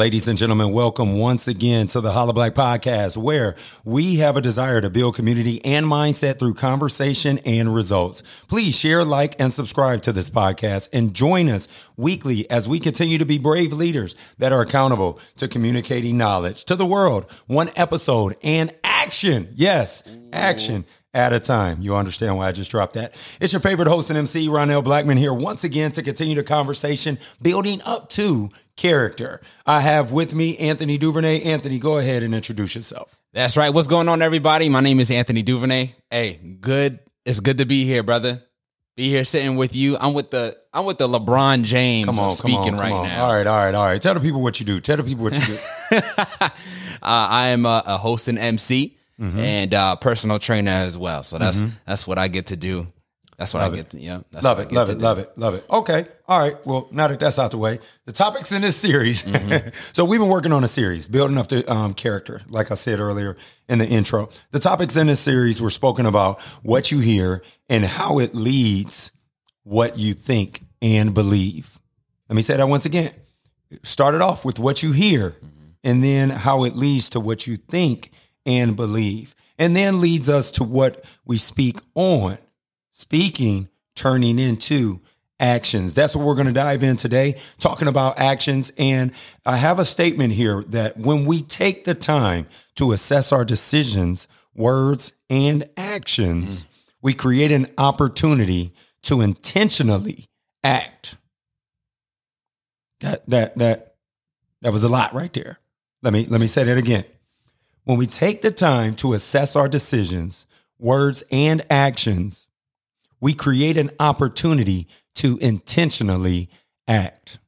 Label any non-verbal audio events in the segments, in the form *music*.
Ladies and gentlemen, welcome once again to the Holla Black Podcast, where we have a desire to build community and mindset through conversation and results. Please share, like, and subscribe to this podcast and join us weekly as we continue to be brave leaders that are accountable to communicating knowledge to the world, one episode and action. Yes, action at a time. You understand why I just dropped that. It's your favorite host and MC, Ronnel Blackmon, here once again to continue the conversation building up to character. I have with me Anthony Duvernay. Anthony, go ahead and introduce yourself. That's right. What's going on, everybody? My name is Anthony Duvernay. Hey, good. It's good to be here, brother. Be here sitting with you. I'm with the I'm with the LeBron James. Come on, speaking come on, right come on. now. All right, all right, all right. Tell the people what you do. Tell the people what you do. *laughs* uh, I am a, a host and MC Mm-hmm. and uh, personal trainer as well. So that's that's what I get to do. That's what Love I it. get to. Yeah, that's love it, love it, love it, love it. Okay, all right. Well, now that that's out the way, the topics in this series. Mm-hmm. *laughs* so we've been working on a series, building up the um, character. Like I said earlier in the intro, the topics in this series were spoken about what you hear and how it leads what you think and believe. Let me say that once again. Started off with what you hear, and then how it leads to what you think and believe, and then leads us to what we speak on speaking turning into actions. That's what we're going to dive in today, talking about actions. And I have a statement here that when we take the time to assess our decisions, words, and actions, mm. we create an opportunity to intentionally act. That that that that was a lot right there. Let me let me say that again. When we take the time to assess our decisions, words, and actions, we create an opportunity to intentionally act.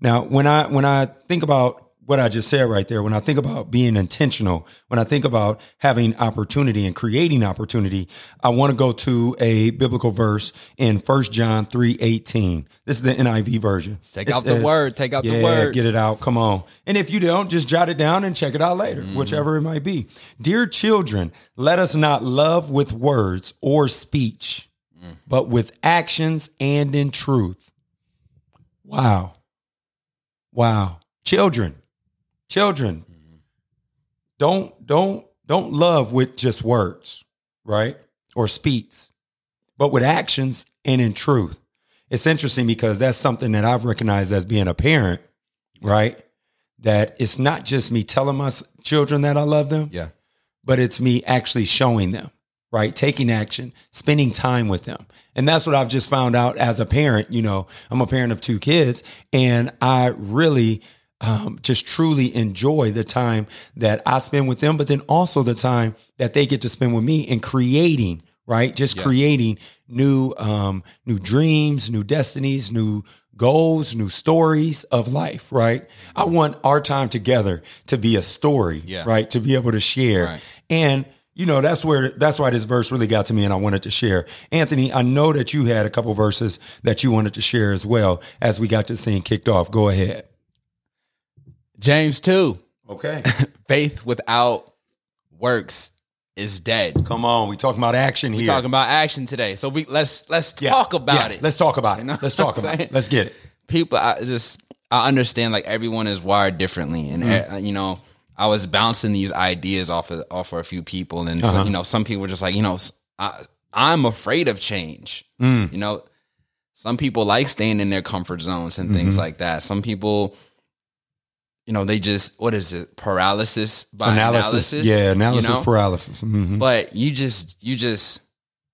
Now, when I when I think about what I just said right there, when I think about being intentional, when I think about having opportunity and creating opportunity, I want to go to a biblical verse in 1 John 3:18. This is the NIV version. Take It out the word. Take out the word. Get it out. Come on. And if you don't, just jot it down and check it out later, Mm-hmm. whichever it might be. Dear children, let us not love with words or speech, Mm. but with actions and in truth. Wow. Wow. Children, children, don't don't don't love with just words, right? Or speech, but with actions and in truth. It's interesting because that's something that I've recognized as being a parent, right? That it's not just me telling my children that I love them, Yeah. but it's me actually showing them, right? Taking action, spending time with them. And that's what I've just found out as a parent. You know, I'm a parent of two kids, and I really um, just truly enjoy the time that I spend with them, but then also the time that they get to spend with me in creating, right? Just creating new, um, new dreams, new destinies, new goals, new stories of life, right? I want our time together to be a story, Yeah. right? To be able to share. Right. And you know, that's where that's why this verse really got to me and I wanted to share. Anthony, I know that you had a couple verses that you wanted to share as well as we got this thing kicked off. Go ahead. James two. Okay. *laughs* Faith without works is dead. Come on. We talking about action here. We're talking about action today. So we let's let's Yeah. talk about Yeah. it. Let's talk about it. know Let's talk about it. Let's get it. people I just I understand like everyone is wired differently and Mm. uh, you know I was bouncing these ideas off of off of a few people and Uh-huh. so you know some people were just like you know I I'm afraid of change Mm. you know some people like staying in their comfort zones and Mm-hmm. things like that some people you know they just what is it paralysis by Analysis. analysis, Yeah, analysis you know? paralysis. Mhm. but you just you just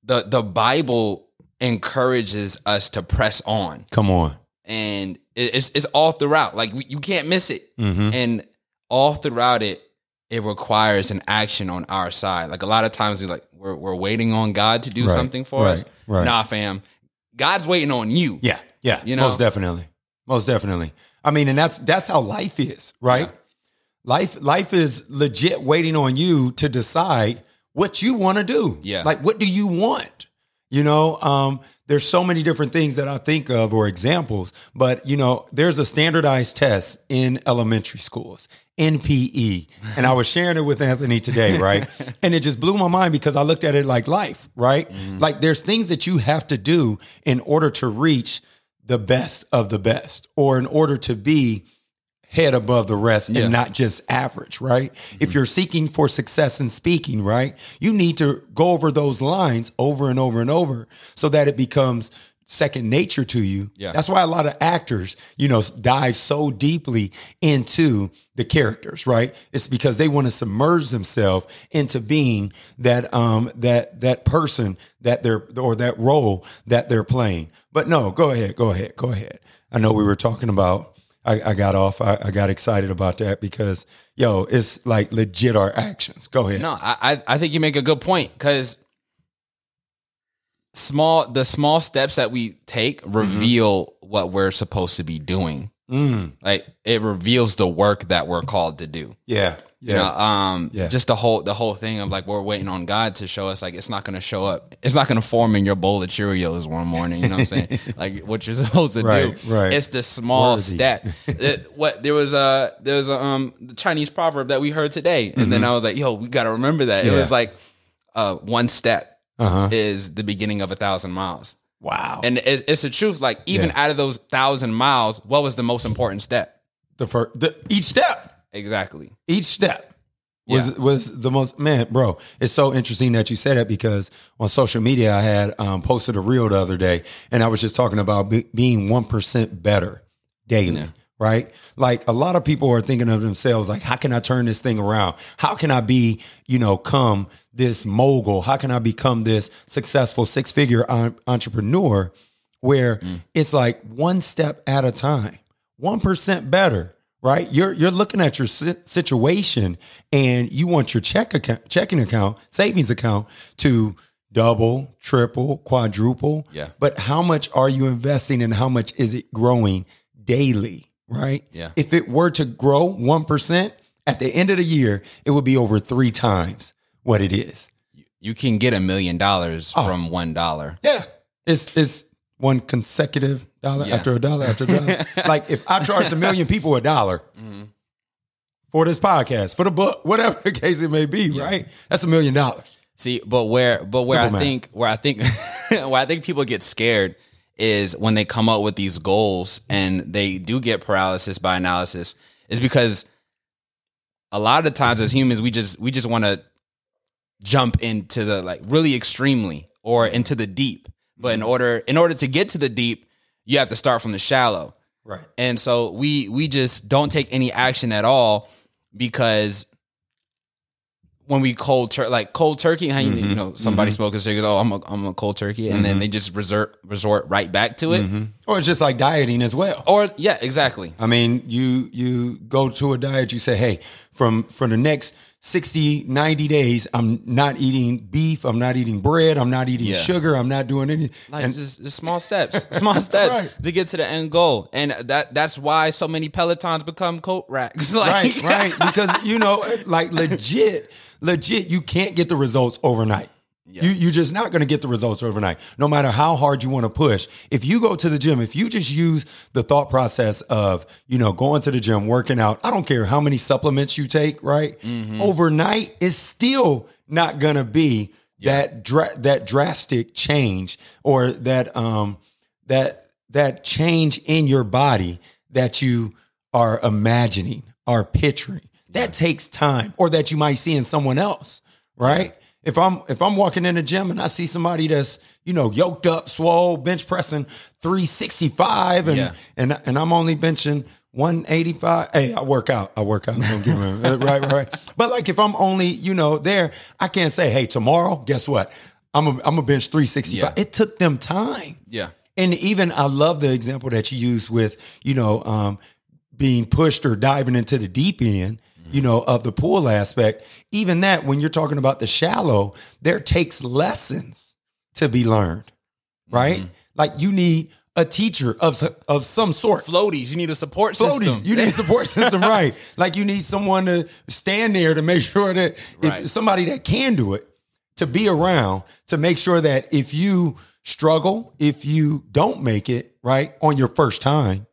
the the Bible encourages us to press on Come on. and it's it's all throughout. Like you can't miss it, Mhm. and all throughout it, it requires an action on our side. Like a lot of times, we like we're we're waiting on God to do Right, something for right, us. right. Nah, fam, God's waiting on you. Yeah, yeah, You know? most definitely, most definitely. I mean, and that's that's how life is, right? Life life is legit waiting on you to decide what you want to do. Yeah. like what do you want? You know, um, there's so many different things that I think of or examples, but you know, there's a standardized test in elementary schools. NPE. And I was sharing it with Anthony today, *laughs* right? and it just blew my mind because I looked at it like life, right? Like there's things that you have to do in order to reach the best of the best or in order to be head above the rest Yeah. and not just average, right? If you're seeking for success in speaking, right, you need to go over those lines over and over and over so that it becomes second nature to you. Yeah. That's why a lot of actors, you know, dive so deeply into the characters, right? It's because they want to submerge themselves into being that um that that person that they're or that role that they're playing. But no, go ahead, go ahead, go ahead. I know we were talking about I, I got off. I, I got excited about that because yo, it's like legit our actions. Go ahead. No, I I, I think you make a good point because small the small steps that we take mm-hmm. reveal what we're supposed to be doing. Mm, Like it reveals the work that we're called to do. yeah. You Yeah. know, um, Yeah. just the whole the whole thing of like we're waiting on God to show us like it's not going to show up. It's not going to form in your bowl of Cheerios one morning. You know what I'm saying? *laughs* like what you're supposed to Right, do. right. It's the small Worthy. step. *laughs* It- what there was a there was a um the Chinese proverb that we heard today, and then I was like, yo, we got to remember that. It Mm-hmm. Was like uh one step Uh-huh. is the beginning of a thousand miles. Wow. And it, it's the truth. Like even Yeah. out of those thousand miles, what was the most important step? the first the, each step. Exactly. each step was Yeah. was the most man, bro. It's so interesting that you said that because on social media I had um, posted a reel the other day, and I was just talking about be, being one percent better daily. Yeah. Right, like a lot of people are thinking of themselves like, how can I turn this thing around? How can I be, you know, come this mogul? How can I become this successful six figure entrepreneur? Where mm. it's like one step at a time, one percent better right? You're you're looking at your si- situation and you want your check account, checking account, savings account to double, triple, quadruple. Yeah. But how much are you investing and how much is it growing daily, right? Yeah. If it were to grow 1% at the end of the year, it would be over 3 times what it is. You can get a million dollars Oh. from one dollar. Yeah. It's it's one consecutive dollar Yeah. after a dollar after a dollar. *laughs* like if I charged a million people a dollar Mm-hmm. for this podcast, for the book, *laughs* whatever the case it may be, right? That's a million dollars. See, but where but where Simple I math. think where I think *laughs* where I think people get scared is when they come up with these goals and they do get paralysis by analysis is because a lot of the times as humans we just we just want to jump into the like really extremely or into the deep. But in mm-hmm. order in order to get to the deep, you have to start from the shallow. Right. And so we we just don't take any action at all because when we cold tur- like cold turkey, how you, you mm-hmm. know somebody mm-hmm. smoking cigarettes, oh I'm a, I'm a cold turkey, and then mm-hmm. they just resort resort right back to it. Or it's just like dieting as well. Or yeah, exactly. I mean, you you go to a diet, you say, hey, from for the next 60, 90 days, I'm not eating beef, I'm not eating bread, I'm not eating Yeah. sugar, I'm not doing anything. Like just, just small steps, *laughs* small steps Right. to get to the end goal, and that that's why so many pelotons become coat racks. *laughs* like, right, right. Because you know, like legit, legit, you can't get the results overnight. You you're just not going to get the results overnight, no matter how hard you want to push. If you go to the gym, if you just use the thought process of you know going to the gym, working out, I don't care how many supplements you take, right? Overnight is still not going to be that dra- that drastic change or that um that that change in your body that you are imagining are picturing. That takes time or that you might see in someone else right if i'm if i'm walking in the gym and i see somebody that's you know yoked up swole bench pressing 365 and Yeah. and and i'm only benching 185 hey i work out i work out don't get me right *laughs* right right. But like if i'm only you know there i can't say hey tomorrow guess what? I'm a, I'm a bench 365 Yeah. it took them time. Yeah, and even I love the example that you use with, you know, um, being pushed or diving into the deep end, you know, of the pool aspect. Even that, when you're talking about the shallow, there takes lessons to be learned, right? Mm-hmm. Like you need a teacher of of some sort. floaties. You need a support Floaties. system. You need a *laughs* support system, right? Like you need someone to stand there to make *laughs* sure that Right. if somebody that can do it, to be around to make sure that if you struggle, if you don't make it right on your first time,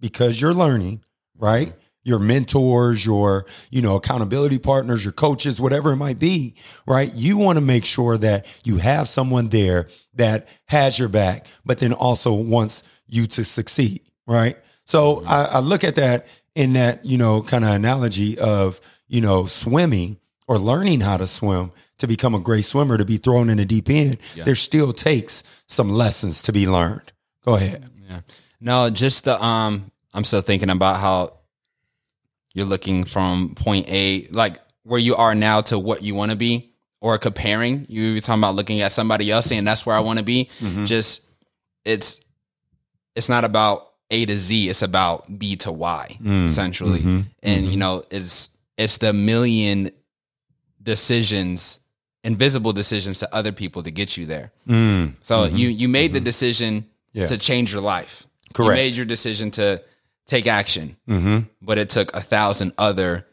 because you're learning, right? Your mentors, your, you know, accountability partners, your coaches, whatever it might be, right? You want to make sure that you have someone there that has your back, but then also wants you to succeed, right? So I, I look at that in that, you know, kind of analogy of, you know, swimming or learning how to swim to become a great swimmer, to be thrown in the deep end, there still takes some lessons to be learned. Go ahead. Yeah. No, just the um I'm still thinking about how you're looking from point A, like where you are now to what you want to be, or comparing. You were talking about looking at somebody else saying that's where I want to be. Mm-hmm. Just it's it's not about A to Z, it's about B to Y, mm, essentially. Mm-hmm, and mm-hmm. you know, it's it's the million decisions, invisible decisions to other people to get you there. Mm, so you you made the decision Yeah. to change your life. Correct. You made your decision to take action, mm-hmm. but it took a thousand other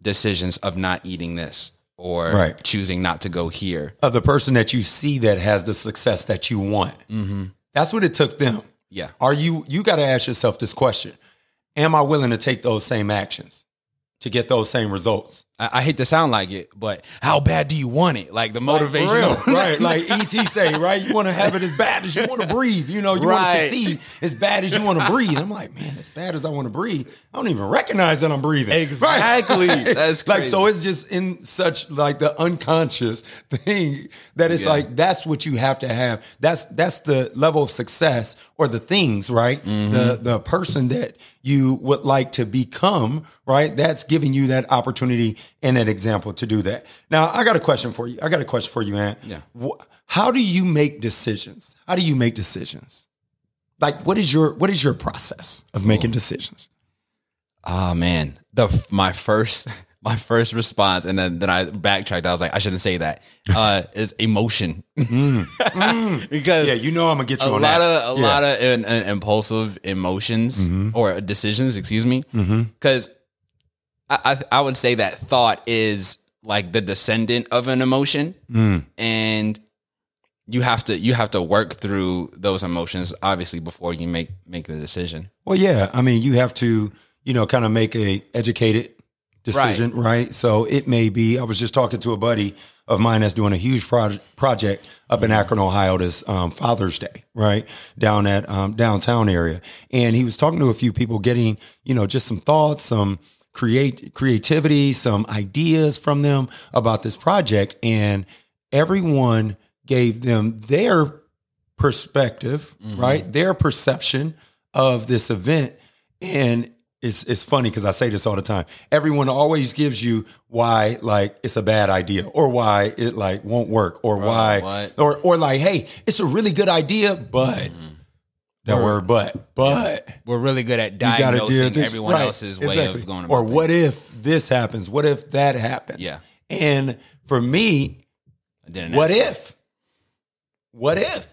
decisions of not eating this or Right. choosing not to go here. Of the person that you see that has the success that you want. Mm-hmm. That's what it took them. Yeah. Are you, you got to ask yourself this question Am I willing to take those same actions to get those same results? I, I hate to sound like it, but how bad do you want it? Like the motivation, real, right? *laughs* Like ET say, right? You want to have it as bad as you want to *laughs* breathe. You know, you want to Right. succeed as bad as you want to breathe. I'm like, man, as bad as I want to breathe, I don't even recognize that I'm breathing. Exactly. *laughs* That's like so. It's just in such like the unconscious thing that it's Yeah. like that's what you have to have. That's that's the level of success or the things, right? Mm-hmm. The the person that you would like to become, right? That's giving you that opportunity and that example to do that. Now, I got a question for you. I got a question for you, Aunt. Yeah. How do you make decisions? How do you make decisions? Like, what is your what is your process of making decisions? Oh man, the my first *laughs* my first response, and then then I backtracked. I was like, I shouldn't say that. *laughs* Uh, is emotion mm. *laughs* Mm. because Yeah, you know I'm gonna get you a on lot that. of a Yeah. lot of in, in- impulsive emotions mm-hmm. or decisions. Excuse me, mm-hmm. because I, I I would say that thought is like the descendant of an emotion, and you have to you have to work through those emotions obviously before you make make the decision. Well, yeah. I mean, you have to, you know, kind of make a educated decision, right. So it may be. I was just talking to a buddy of mine that's doing a huge proj- project up in Akron, Ohio, this um, Father's Day, right down at um, downtown area, and he was talking to a few people, getting, you know, just some thoughts, some create creativity, some ideas from them about this project, and everyone gave them their perspective, mm-hmm. right? Their perception of this event. And it's it's funny because I say this all the time. Everyone always gives you why like it's a bad idea or why it like won't work or why what? or or like, hey, it's a really good idea, but mm-hmm. That word but but We're really good at diagnosing this. everyone Right, else's way exactly. of going about Or things. what if this happens? What if that happens? Yeah. And for me, what if? What if?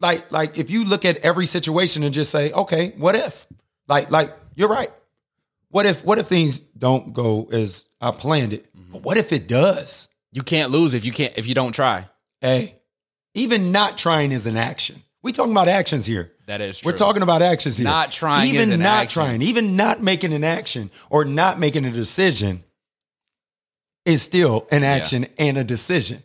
Like, like if you look at every situation and just say, okay, what if? Like, like you're right. What if? What if things don't go as I planned it? Mm-hmm. But what if it does? You can't lose if you can't if you don't try. Hey, even not trying is an action. We talking about actions here. That is true. We're talking about actions here. Not trying even not action. trying, even not making an action or not making a decision is still an action and a decision,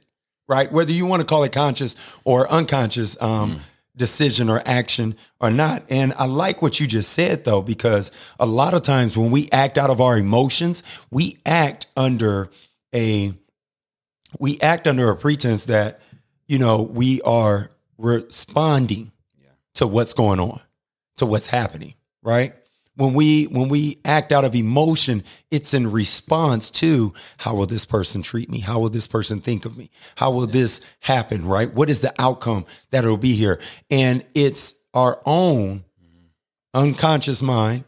right? Whether you want to call it conscious or unconscious um, decision or action or not. And I like what you just said though, because a lot of times when we act out of our emotions, we act under a we act under a pretense that you know we are responding to what's going on to what's happening right? When we when we act out of emotion it's in response to how will this person treat me? How will this person think of me? How will this happen right? What is the outcome that will be here? And it's our own unconscious mind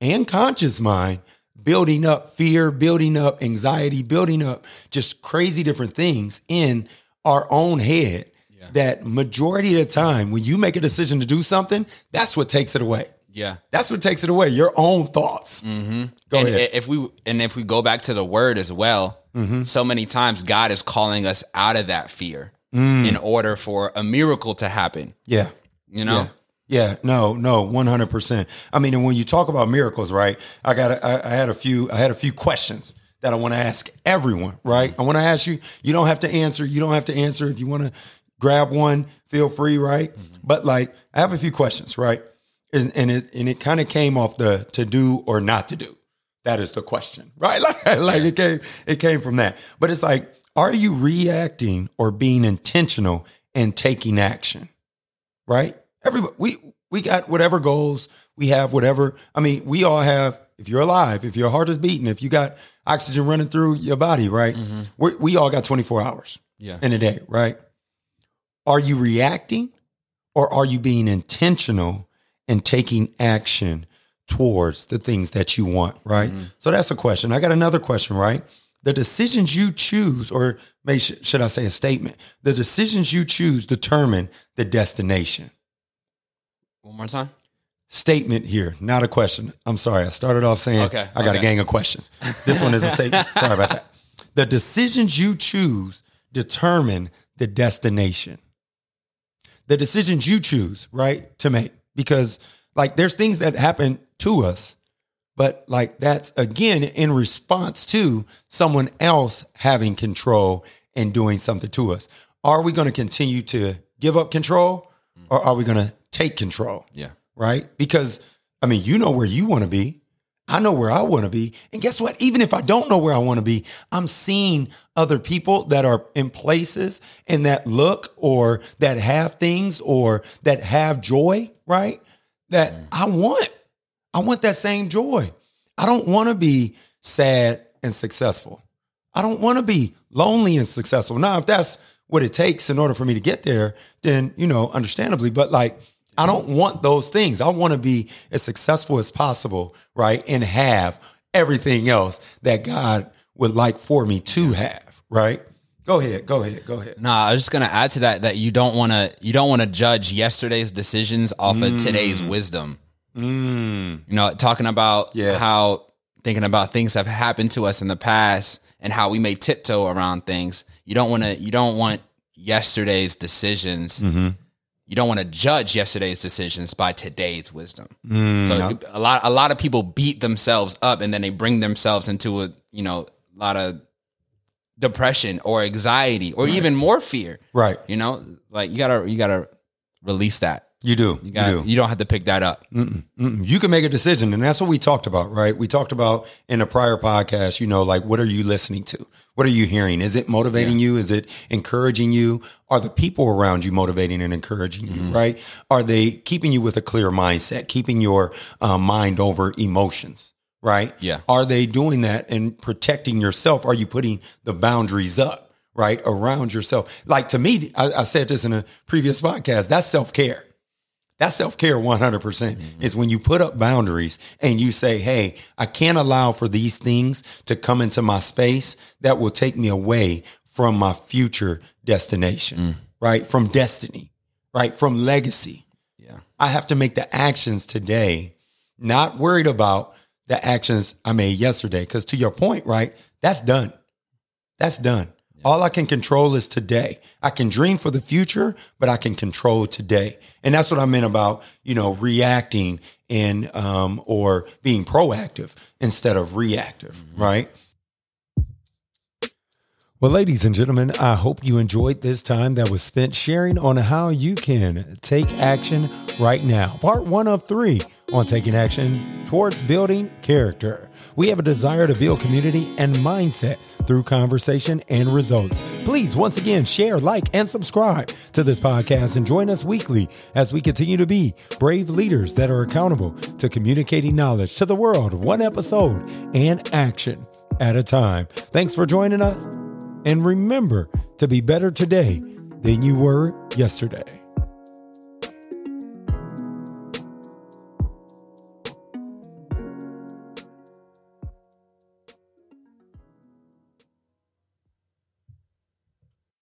and conscious mind building up fear, building up anxiety, building up just crazy different things in our own head. That majority of the time, when you make a decision to do something, that's what takes it away. Yeah. That's what takes it away. Your own thoughts. Go and ahead. if we and if we go back to the word as well, Mm-hmm. so many times God is calling us out of that fear Mm. in order for a miracle to happen. yeah. You know? Yeah, no, no, one hundred percent. I mean, and when you talk about miracles, right? I got, I, I had a few, I had a few questions that I want to ask everyone, right? I want to ask you. You don't have to answer. You don't have to answer. If you want to grab one, feel free, right? But like, I have a few questions, right? and and it and it kind of came off the to do or not to do. That is the question, *laughs* right? Like, like it came it came from that. But it's like, are you reacting or being intentional and taking action? Right? Everybody we we got whatever goals, we have whatever. I mean, we all have if you're alive, if your heart is beating, if you got oxygen running through your body, right? Mm-hmm. we we all got 24 hours Yeah. in a day, right? Are you reacting or are you being intentional and taking action towards the things that you want, right? Mm-hmm. So that's a question. I got another question, right? The decisions you choose, or may, should I say a statement? The decisions you choose determine the destination. One more time. Statement here, not a question. I'm sorry. I started off saying Okay, I got a gang of questions. This one is a statement. *laughs* sorry about that. The decisions you choose determine the destination. The decisions you choose, right, to make. Because like there's things that happen to us, but like that's again in response to someone else having control and doing something to us. Are we going to continue to give up control or are we going to take control? Yeah. right? Because I mean, you know where you want to be. I know where I want to be. And guess what? Even if I don't know where I want to be, I'm seeing other people that are in places and that look or that have things or that have joy, right? That mm. I want. I want that same joy. I don't want to be sad and successful. I don't want to be lonely and successful. Now, if that's what it takes in order for me to get there, then, you know, understandably, but like, I don't want those things. I want to be as successful as possible, right? And have everything else that God would like for me to have, right? Go ahead, go ahead, go ahead. No, I was just gonna add to that that you don't want to you don't want to judge yesterday's decisions off of today's wisdom. Mm. You know, talking about Yeah. how thinking about things have happened to us in the past and how we may tiptoe around things. You don't want to. You don't want yesterday's decisions. You don't want to judge yesterday's decisions by today's wisdom. Mm, so a lot, a lot of people beat themselves up, and then they bring themselves into a you know a lot of depression or anxiety or even more fear. Right. You know, like you gotta you gotta release that. You do. You got you do. you don't have to pick that up. Mm-mm. You can make a decision. And that's what we talked about, right? We talked about in a prior podcast, you know, like what are you listening to? What are you hearing? Is it motivating you? Is it encouraging you? Are the people around you motivating and encouraging you, right? Are they keeping you with a clear mindset, keeping your uh, mind over emotions, right? Yeah. Are they doing that and protecting yourself? Are you putting the boundaries up, right? Around yourself? Like to me, I, I said this in a previous podcast, that's self care. That's self care 100% mm-hmm. is when you put up boundaries and you say, Hey, I can't allow for these things to come into my space that will take me away from my future destination, mm. right? From destiny, right? From legacy. Yeah. I have to make the actions today, not worried about the actions I made yesterday. Cause to your point, right? That's done. That's done. All I can control is today. I can dream for the future, but I can control today. And that's what I meant about, you know, reacting and, um, or being proactive instead of reactive, right? Well, ladies and gentlemen, I hope you enjoyed this time that was spent sharing on how you can take action right now. Part one of three on taking action towards building character. We have a desire to build community and mindset through conversation and results. Please, once again, share, like, and subscribe to this podcast and join us weekly as we continue to be brave leaders that are accountable to communicating knowledge to the world, one episode and action at a time. Thanks for joining us. And remember to be better today than you were yesterday.